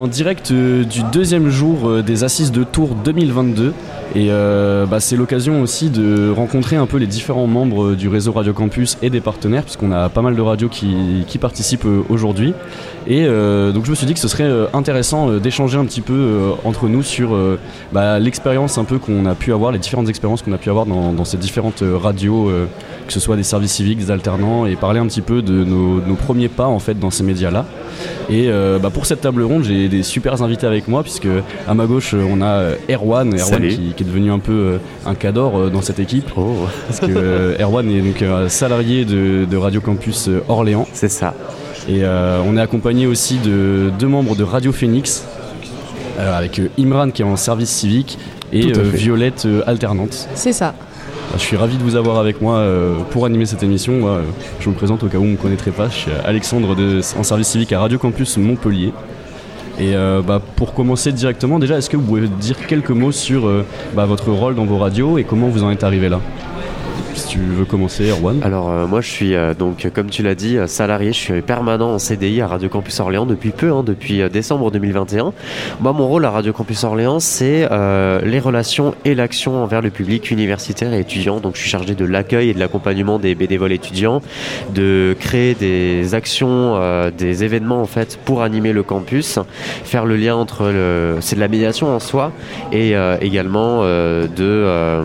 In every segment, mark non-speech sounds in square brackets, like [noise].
En direct euh, du deuxième jour euh, des Assises de Tours 2022 et euh, bah, c'est l'occasion aussi de rencontrer un peu les différents membres du réseau Radio Campus et des partenaires puisqu'on a pas mal de radios qui, participent aujourd'hui. Et donc je me suis dit que ce serait intéressant d'échanger un petit peu entre nous sur bah, l'expérience un peu qu'on a pu avoir, les différentes expériences qu'on a pu avoir dans, ces différentes radios que ce soit des services civiques, des alternants et parler un petit peu de nos, premiers pas en fait dans ces médias là et bah, pour cette table ronde j'ai des super invités avec moi, puisque à ma gauche, on a Erwan, Erwan qui, est devenu un peu euh, un cador euh, dans cette équipe. Oh. Parce que euh, Erwan est donc salarié de, Radio Campus Orléans. C'est ça. Et on est accompagné aussi de deux membres de Radio Phoenix, avec Imran qui est en service civique et Violette alternante. C'est ça. Je suis ravi de vous avoir avec moi euh, pour animer cette émission. je me présente au cas où vous ne me connaîtrez pas. Je suis Alexandre de, en service civique à Radio Campus Montpellier. Et euh, bah, pour commencer directement, déjà, est-ce que vous pouvez dire quelques mots sur euh, bah, votre rôle dans vos radios et comment vous en êtes arrivé là? Si tu veux commencer, Erwan. Alors euh, moi je suis euh, donc comme tu l'as dit salarié, je suis permanent en CDI à Radio Campus Orléans depuis peu, hein, depuis euh, décembre 2021. Moi mon rôle à Radio Campus Orléans c'est les relations et l'action envers le public universitaire et étudiant. Donc je suis chargé de l'accueil et de l'accompagnement des bénévoles étudiants, de créer des actions, des événements en fait pour animer le campus, faire le lien entre le, c'est de la médiation en soi et également de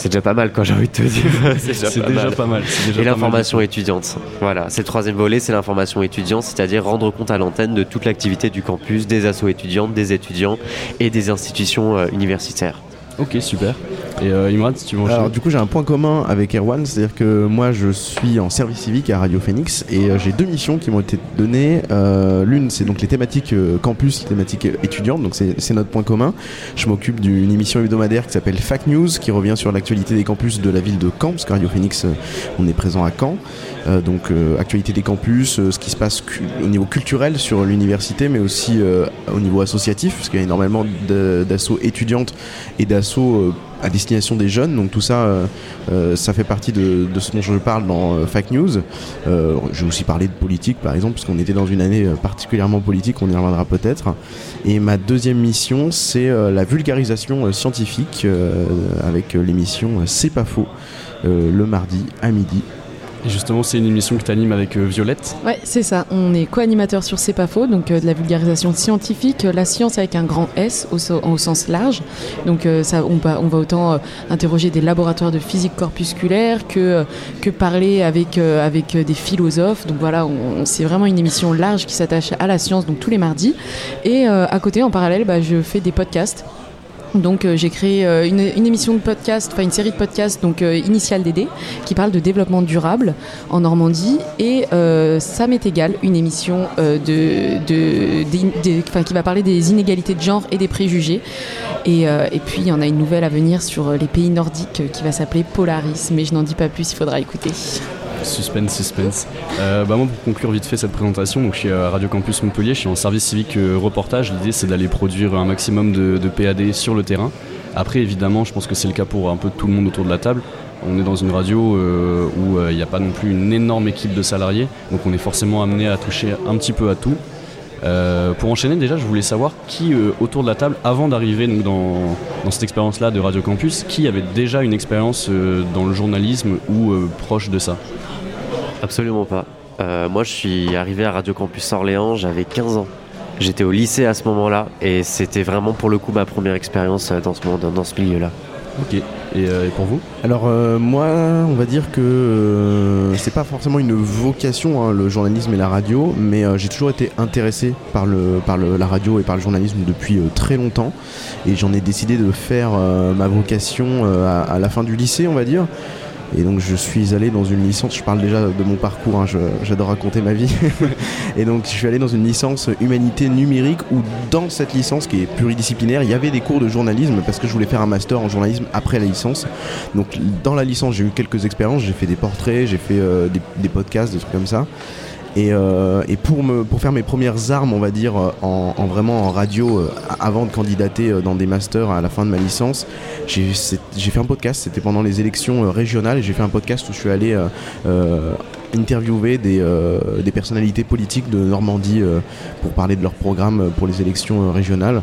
c'est déjà pas mal quand j'ai envie de te dire. [laughs] c'est déjà, pas mal. et l'information étudiante. Voilà, c'est le troisième volet, c'est l'information étudiante, c'est-à-dire rendre compte à l'antenne de toute l'activité du campus, des assos étudiantes, des étudiants et des institutions euh, universitaires. Ok, super. Et euh, Imran, si tu veux Alors, du coup, j'ai un point commun avec Erwan, c'est-à-dire que moi, je suis en service civique à Radio Phoenix et euh, j'ai deux missions qui m'ont été données. Euh, l'une, c'est donc les thématiques campus, les thématiques étudiantes, donc c'est notre point commun. Je m'occupe d'une émission hebdomadaire qui s'appelle Fact News, qui revient sur l'actualité des campus de la ville de Caen, parce que Radio Phoenix, on est présent à Caen. donc, actualité des campus, ce qui se passe au niveau culturel sur l'université, mais aussi au niveau associatif, parce qu'il y a énormément d'assauts étudiantes et d'assauts euh, à destination des jeunes. Donc tout ça, euh, euh, ça fait partie de, ce dont je parle dans Fake News. je vais aussi parler de politique, par exemple, puisqu'on était dans une année particulièrement politique, on y reviendra peut-être. Et ma deuxième mission, c'est la vulgarisation scientifique avec l'émission C'est pas faux, le mardi à midi et justement, c'est une émission que tu animes avec euh, Violette Ouais, c'est ça. On est co-animateur sur C'est pas donc euh, de la vulgarisation scientifique, la science avec un grand S au, sens large. Donc euh, ça, on, va, autant interroger des laboratoires de physique corpusculaire que, parler avec, avec des philosophes. Donc voilà, c'est vraiment une émission large qui s'attache à la science, donc tous les mardis. Et à côté, en parallèle, bah, je fais des podcasts donc euh, j'ai créé euh, une, émission de podcast, enfin une série de podcasts, donc euh, Initial DD, qui parle de développement durable en Normandie, et ça m'est égal, une émission de, de, qui va parler des inégalités de genre et des préjugés. Et, et puis il y en a une nouvelle à venir sur les pays nordiques qui va s'appeler Polaris, mais je n'en dis pas plus, il faudra écouter. Suspense, suspense. Euh, bah moi, pour conclure vite fait cette présentation, donc je suis à Radio Campus Montpellier, je suis en service civique euh, reportage. L'idée, c'est d'aller produire un maximum de, PAD sur le terrain. Après, évidemment, je pense que c'est le cas pour un peu tout le monde autour de la table. On est dans une radio euh, où il n'y a pas non plus une énorme équipe de salariés, donc on est forcément amené à toucher un petit peu à tout. Pour enchaîner, déjà, je voulais savoir qui autour de la table, avant d'arriver dans, cette expérience-là de Radio Campus, qui avait déjà une expérience dans le journalisme ou proche de ça? Absolument pas. Euh, moi, je suis arrivé à Radio Campus Orléans, j'avais 15 ans. J'étais au lycée à ce moment-là et c'était vraiment pour le coup ma première expérience euh, dans ce, dans ce milieu-là. Ok. Euh, et, pour vous Alors moi, on va dire que c'est pas forcément une vocation, hein, le journalisme et la radio, mais j'ai toujours été intéressé par, le, par la radio et par le journalisme depuis très longtemps. Et j'en ai décidé de faire ma vocation à, la fin du lycée, on va dire. Et donc je suis allé dans une licence, je parle déjà de mon parcours, hein, j'adore raconter ma vie. [laughs] et donc je suis allé dans une licence humanité numérique où dans cette licence qui est pluridisciplinaire, il y avait des cours de journalisme parce que je voulais faire un master en journalisme après la licence. Donc dans la licence j'ai eu quelques expériences, j'ai fait des portraits, j'ai fait euh, des podcasts, des trucs comme ça. Euh, et, pour, me, pour faire mes premières armes, on va dire, euh, en, vraiment en radio, euh, avant de candidater dans des masters à la fin de ma licence, j'ai fait un podcast. C'était pendant les élections régionales et j'ai fait un podcast où je suis allé interviewer des, des, personnalités politiques de Normandie pour parler de leur programme pour les élections régionales.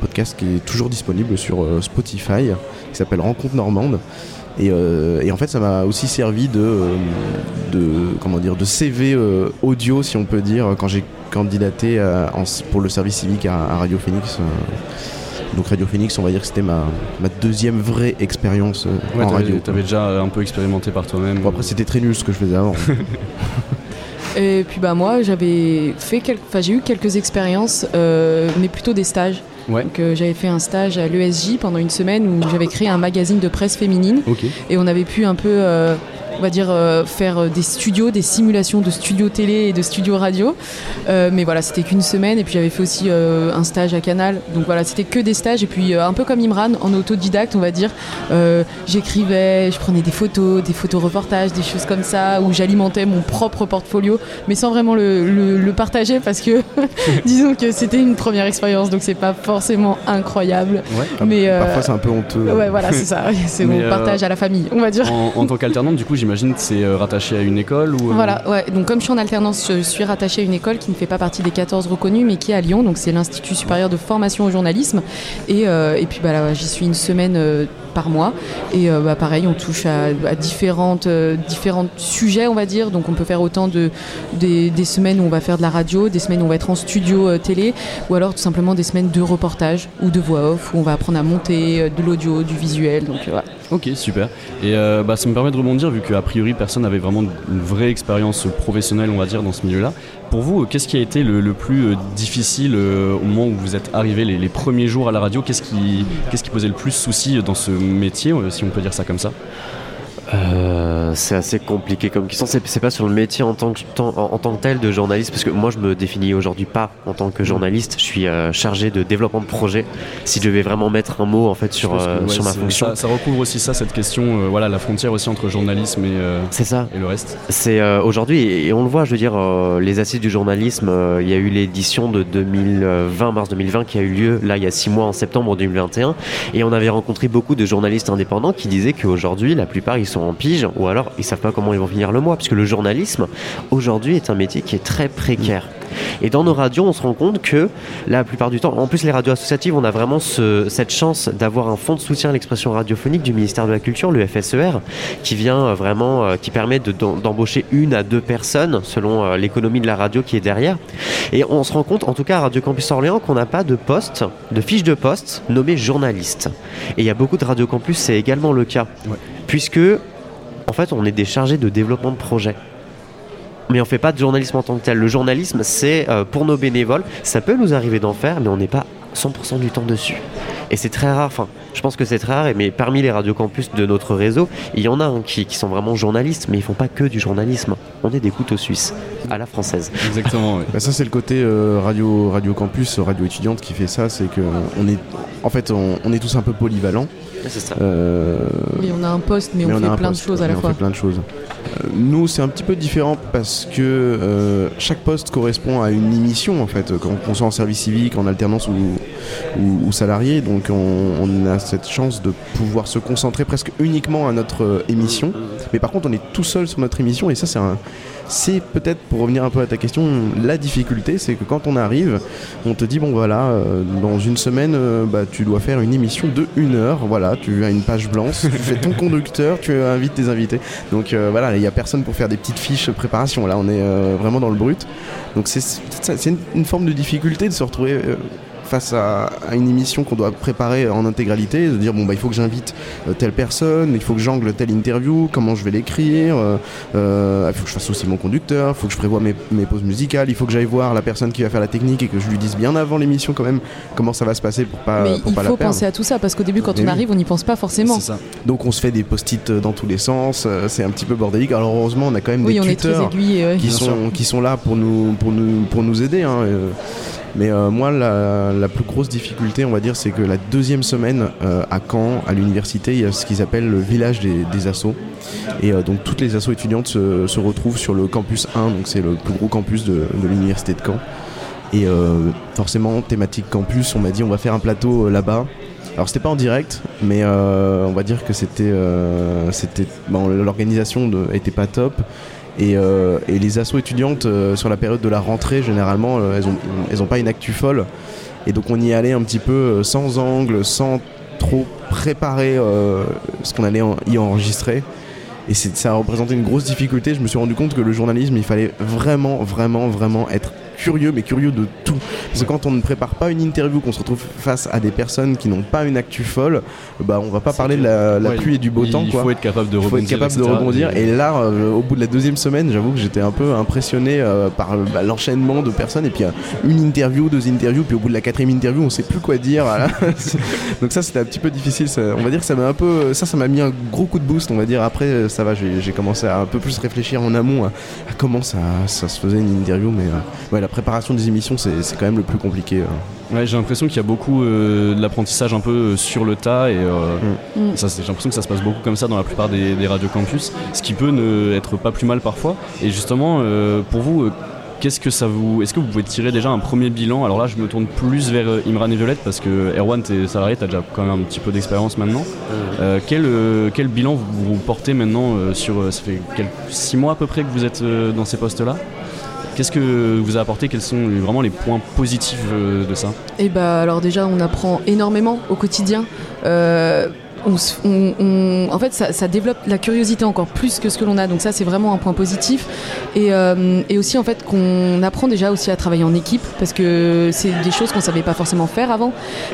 podcast qui est toujours disponible sur Spotify, qui s'appelle Rencontre Normande. Et, et, en fait, ça m'a aussi servi de, de, comment dire, de CV audio, si on peut dire, quand j'ai candidaté pour le service civique à, à Radio Phoenix. Donc Radio Phoenix, on va dire que c'était ma, ma deuxième vraie expérience euh, en radio. Tu avais déjà un peu expérimenté par toi-même bon, Après, c'était très nul ce que je faisais avant. [laughs] Et puis bah moi, j'avais fait, enfin j'ai eu quelques expériences, euh, mais plutôt des stages. Ouais. Donc euh, j'avais fait un stage à l'ESJ pendant une semaine où j'avais créé un magazine de presse féminine. Et on avait pu un peu on va dire, euh, faire euh, des studios, des simulations de studios télé et de studios radio. Euh, mais voilà, c'était qu'une semaine. Et puis j'avais fait aussi un stage à Canal. Donc voilà, c'était que des stages. Et puis un peu comme Imran, en autodidacte, on va dire, j'écrivais, je prenais des photos, des photos reportages, des choses comme ça, où j'alimentais mon propre portfolio, mais sans vraiment le, partager parce que [laughs] disons que c'était une première expérience. Donc c'est pas forcément incroyable. mais parfois c'est un peu honteux. Ouais, voilà, c'est ça. [laughs] C'est mon partage à la famille, on va dire. En, en tant qu'alternante, du coup, j'imagine que c'est euh, rattaché à une école ou... Euh voilà, ouais. Donc comme je suis en alternance, je suis rattaché à une école qui ne fait pas partie des 14 reconnus, mais qui est à Lyon. Donc c'est l'Institut supérieur de formation au journalisme. Et, euh, et puis bah, j'y suis une semaine par mois. Et bah, pareil, on touche à, différentes, différents sujets, on va dire. Donc on peut faire autant de, des, semaines où on va faire de la radio, des semaines où on va être en studio télé, ou alors tout simplement des semaines de reportage ou de voix off, où on va apprendre à monter de l'audio, du visuel. Donc voilà. Ok, super. Et euh, bah, ça me permet de rebondir, vu qu'a priori personne n'avait vraiment une vraie expérience professionnelle, on va dire, dans ce milieu-là. Pour vous, qu'est-ce qui a été le, plus euh, difficile euh, au moment où vous êtes arrivé, les, premiers jours à la radio? Qu'est-ce qui, qu'est-ce qui posait le plus souci dans ce métier, si on peut dire ça comme ça? Euh, c'est assez compliqué comme question. C'est pas sur le métier en tant, que, en, tant que tel de journaliste, parce que moi je me définis aujourd'hui pas en tant que journaliste. Je suis euh, chargé de développement de projet. Si je devais vraiment mettre un mot en fait sur, euh, sur ma fonction. Ça, recouvre aussi ça, cette question, voilà, la frontière aussi entre journalisme et, c'est ça. et le reste. C'est aujourd'hui, et, on le voit, je veux dire, les assises du journalisme, il y a eu l'édition de 2020, mars 2020, qui a eu lieu là il y a six mois en septembre 2021, et on avait rencontré beaucoup de journalistes indépendants qui disaient qu'aujourd'hui, la plupart ils sont en pige ou alors ils savent pas comment ils vont finir le mois puisque le journalisme aujourd'hui est un métier qui est très précaire. Et dans nos radios, on se rend compte que la plupart du temps, en plus les radios associatives, on a vraiment cette chance d'avoir un fonds de soutien à l'expression radiophonique du ministère de la Culture, le FSER, qui vient euh, vraiment, euh, qui permet d'embaucher une à deux personnes selon euh, l'économie de la radio qui est derrière. Et on se rend compte, en tout cas à Radio Campus Orléans, qu'on n'a pas de poste, de fiche de poste nommée journaliste. Et il y a beaucoup de Radio Campus, c'est également le cas. Puisque en fait, on est des chargés de développement de projet. Mais on fait pas de journalisme en tant que tel. Le journalisme, c'est euh, pour nos bénévoles. Ça peut nous arriver d'en faire, mais on n'est pas 100% du temps dessus. Et c'est très rare. Enfin, je pense que c'est très rare. Mais parmi les radiocampus de notre réseau, il y en a qui, sont vraiment journalistes, mais ils font pas que du journalisme. On est des couteaux suisses à la française. Exactement. Bah, ça, c'est le côté euh, radio, radio campus, radio étudiante qui fait ça. C'est que on est, en fait, on est tous un peu polyvalents. Euh, oui, on a un poste, mais, on, fait plein de choses à la fois. On fait plein de choses. Euh, nous, c'est un petit peu différent parce que euh, chaque poste correspond à une émission en fait, quand on soit en service civique, en alternance ou, ou, salarié. Donc, on, a cette chance de pouvoir se concentrer presque uniquement à notre émission. Mais par contre, on est tout seul sur notre émission et ça, c'est un c'est peut-être, pour revenir un peu à ta question, la difficulté, c'est que quand on arrive, on te dit, bon voilà, euh, dans une semaine, euh, bah, tu dois faire une émission de une heure, voilà, tu as une page blanche, tu fais ton [laughs] conducteur, tu invites tes invités. Donc euh, voilà, il n'y a personne pour faire des petites fiches préparation, là on est vraiment dans le brut. Donc c'est une, une, forme de difficulté de se retrouver face à, une émission qu'on doit préparer en intégralité, de dire bon bah il faut que j'invite euh, telle personne, il faut que j'angle telle interview, comment je vais l'écrire, euh, euh, il faut que je fasse aussi mon conducteur, il faut que je prévoie mes, pauses musicales, il faut que j'aille voir la personne qui va faire la technique et que je lui dise bien avant l'émission quand même comment ça va se passer pour pas Mais il faut penser à tout ça parce qu'au début quand on arrive on n'y pense pas forcément. Donc on se fait des post-it dans tous les sens, c'est un petit peu bordélique. Alors heureusement on a quand même des tuteurs qui sont qui sont là pour nous pour nous pour nous aider. Hein, mais euh, moi, la, plus grosse difficulté, on va dire, c'est que la deuxième semaine euh, à Caen, à l'université, il y a ce qu'ils appellent le village des, assos. Et euh, donc toutes les assos étudiantes se, retrouvent sur le campus 1, donc c'est le plus gros campus de, l'université de Caen. Et forcément, thématique campus, on m'a dit on va faire un plateau là-bas. Alors c'était pas en direct, mais on va dire que c'était, c'était, bon, l'organisation était pas top Et, euh, et les assos étudiantes euh, sur la période de la rentrée, généralement, euh, elles, ont, elles pas une actu folle. Et donc on y allait un petit peu sans angle, sans trop préparer ce qu'on allait y enregistrer. Et ça a représenté une grosse difficulté. Je me suis rendu compte que le journalisme, il fallait vraiment, vraiment, vraiment être curieux, mais curieux de tout. Parce que quand on ne prépare pas une interview, qu'on se retrouve face à des personnes qui n'ont pas une actu folle, bah on va pas parler de la, la Ouais, pluie et du beau il, temps. Il quoi. faut être capable de Il faut rebondir. être capable de rebondir. Et là, euh, au bout de la deuxième semaine, j'avoue que j'étais un peu impressionné euh, par bah, l'enchaînement de personnes. Et puis euh, une interview, deux interviews, puis au bout de la quatrième interview, on sait plus quoi dire. voilà. [laughs] Donc ça, c'était un petit peu difficile. Ça- on va dire que ça m'a un peu, ça, ça m'a mis un gros coup de boost. On va dire après, ça va. J'ai j'ai commencé à un peu plus réfléchir en amont à, à comment ça, ça se faisait une interview. Mais euh, ouais, la préparation des émissions, c'est c'est quand même le plus compliqué. euh. Ouais, j'ai l'impression qu'il y a beaucoup euh, de l'apprentissage un peu euh, sur le tas et euh, Mm. ça, c'est- j'ai l'impression que ça se passe beaucoup comme ça dans la plupart des, des radios campus, ce qui peut ne être pas plus mal parfois. Et justement, euh, pour vous, euh, qu'est-ce que ça vous, est-ce que vous pouvez tirer déjà un premier bilan? Alors là, je me tourne plus vers euh, Imran et Violette parce que Erwan, t'es salarié, t'as déjà quand même un petit peu d'expérience maintenant. Euh, quel, euh, quel bilan vous, vous portez maintenant euh, sur, euh, ça fait quelques, six mois à peu près que vous êtes euh, dans ces postes-là? Qu'est-ce que vous a apporté? Quels sont vraiment les points positifs euh, de ça? Et bah alors déjà on apprend énormément au quotidien. Euh, en fait ça, développe la curiosité encore plus que ce que l'on a. Donc ça c'est vraiment un point positif. Et, euh, aussi en fait qu'on apprend déjà aussi à travailler en équipe parce que c'est des choses qu'on savait pas forcément faire avant.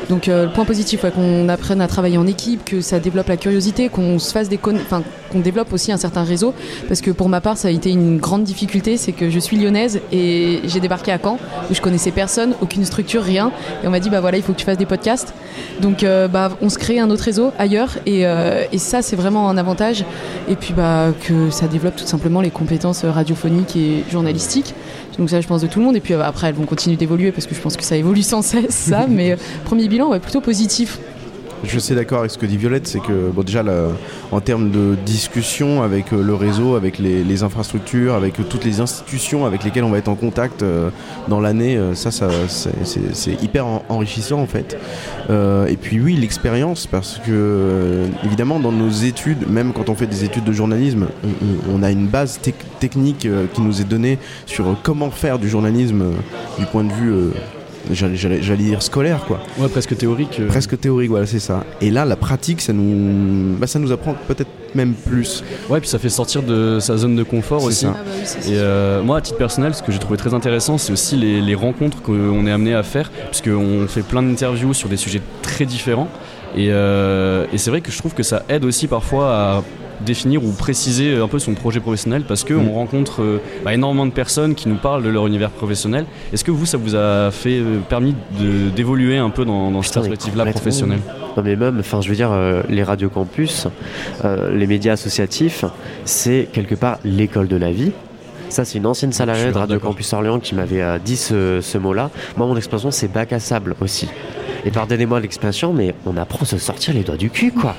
Donc euh, le point positif ouais, qu'on apprenne à travailler en équipe que ça développe la curiosité qu'on se fasse des enfin qu'on développe aussi un certain réseau. Parce que pour ma part ça a été une grande difficulté c'est que je suis lyonnaise et j'ai débarqué à Caen où je connaissais personne aucune structure rien. Et on m'a dit bah voilà il faut que tu fasses des podcasts. Donc euh, bah on se crée un autre réseau ailleurs et, euh, et ça c'est vraiment un avantage. Et puis bah que ça développe tout simplement les compétences radiophoniques et journalistiques. Donc ça je pense de tout le monde. Et puis euh, après elles vont continuer d'évoluer parce que je pense que ça évolue sans cesse ça. [laughs] Mais euh, premier bilan ouais plutôt positif Je suis d'accord avec ce que dit Violette, c'est que déjà en termes de discussion avec euh, le réseau, avec les, infrastructures, avec euh, toutes les institutions avec lesquelles on va être en contact euh, dans l'année, ça, c'est- hyper en- enrichissant en fait. Et puis oui, l'expérience, parce que évidemment dans nos études, même quand on fait des études de journalisme, on, a une base tec- technique qui nous est donnée sur comment faire du journalisme du point de vue, j'allais- j'allais j'allais dire scolaire quoi Ouais, presque théorique. euh. presque théorique, voilà, c'est ça. Et là, la pratique, ça nous, bah, ça nous apprend peut-être même plus. Ouais, puis ça fait sortir de sa zone de confort aussi. ça. Et euh, moi, à titre personnel, ce que j'ai trouvé très intéressant, c'est aussi les, les rencontres qu'on est amené à faire, puisqu'on fait plein d'interviews sur des sujets très différents. Et, euh, et c'est vrai que je trouve que ça aide aussi parfois à définir ou préciser un peu son projet professionnel parce qu'on Mm. rencontre euh, bah, énormément de personnes qui nous parlent de leur univers professionnel. Est-ce que vous, ça vous a fait euh, permis d'évoluer un peu dans, dans cette perspective-là professionnelle? Non mais même, enfin je veux dire, euh, les radios campus, les médias associatifs, c'est quelque part l'école de la vie. Ça, c'est une ancienne salariée de Radio. Campus Orléans qui m'avait dit ce, ce mot-là. Moi, mon expression, c'est bac à sable aussi. Et pardonnez-moi l'expression, mais on apprend à se sortir les doigts du cul, quoi.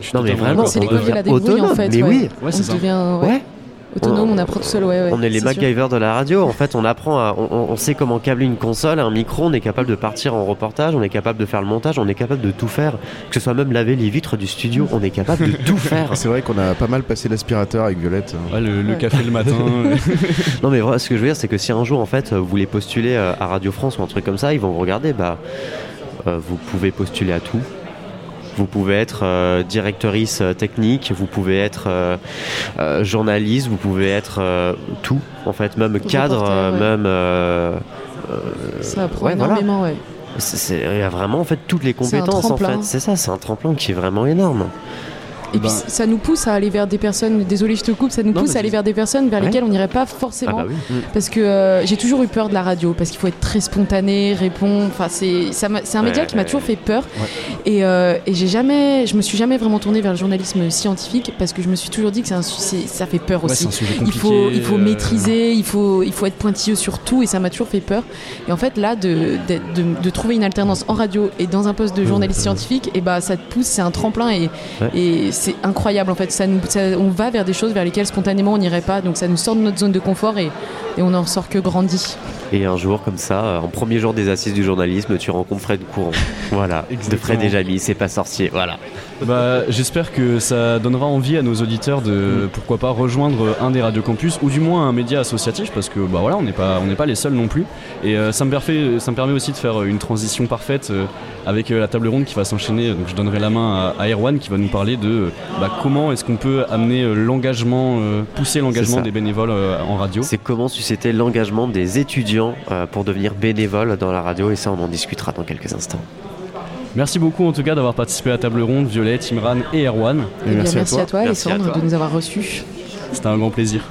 Je Non, mais vraiment, c'est on l'école de la débrouille en autonome, fait mais ouais. oui. Ouais, on devient ouais, Ouais. autonome On- on apprend tout seul ouais, ouais on est les sûr. MacGyver de la radio. En fait, on apprend à, on, sait comment câbler une console, un micro. On est capable de partir en reportage. On est capable de faire le montage. On est capable de tout faire. Que ce soit même laver les vitres du studio. On est capable de tout [laughs] faire. C'est vrai qu'on a pas mal passé l'aspirateur avec Violette. Ouais, le, café le matin. [laughs] Non, mais voilà, ce que je veux dire, c'est que si un jour, en fait, vous voulez postuler euh, à Radio France ou un truc comme ça, ils vont vous regarder. Bah, euh, vous pouvez postuler à tout. Vous pouvez être euh, directrice euh, technique, vous pouvez être euh, journaliste, vous pouvez être tout, en fait, même cadre, ouais. même. ça apprend ouais, voilà. énormément ouais il y a vraiment en fait toutes les compétences en fait. C'est ça, c'est un tremplin qui est vraiment énorme. Et puis Ben- ça nous pousse à aller vers des personnes, désolé je te coupe, ça nous Non, pousse à aller vers des personnes vers Ouais. lesquelles on n'irait pas Ah forcément. bah oui. Parce que euh, j'ai toujours eu peur de la radio, parce qu'il faut être très spontané, répondre. Enfin, c'est c'est un Ouais, média qui m'a toujours fait peur. Et, euh, et j'ai jamais, je me suis jamais vraiment tournée vers le journalisme scientifique parce que je me suis toujours dit que c'est un ça fait peur aussi. il faut, il faut euh, maîtriser, il faut, il faut être pointilleux sur tout et ça m'a toujours fait peur. Et en fait, là, de, de, de- de trouver une alternance en radio et dans un poste de journaliste scientifique, et bah, ça te pousse, c'est un tremplin et c'est incroyable en fait. On va vers des choses vers lesquelles spontanément on n'irait pas. Donc ça nous sort de notre zone de confort et, et on en sort que grandi. Et un jour, comme ça, euh, en premier jour des assises du journalisme, tu rencontres Fred Courant. [laughs] Voilà, de. Fred et Jamy, c'est pas sorcier. Voilà. Bah, J'espère que ça donnera envie à nos auditeurs de pourquoi pas rejoindre un des radios campus ou du moins un média associatif parce que bah voilà on n'est pas on n'est pas les seuls non plus et euh, ça me permet ça me permet aussi de faire une transition parfaite euh, avec euh, la table ronde qui va s'enchaîner donc je donnerai la main à, à Erwan qui va nous parler de euh, bah, comment est-ce qu'on peut amener euh, l'engagement euh, pousser l'engagement des bénévoles euh, en radio C'est comment susciter l'engagement des étudiants euh, pour devenir bénévoles dans la radio, et ça, on en discutera dans quelques instants. merci beaucoup en tout cas d'avoir participé à la table ronde Violette Imran et Erwan Eh bien, merci à toi. à toi, Merci à Alexandre, toi. de nous avoir reçus. c'était un grand plaisir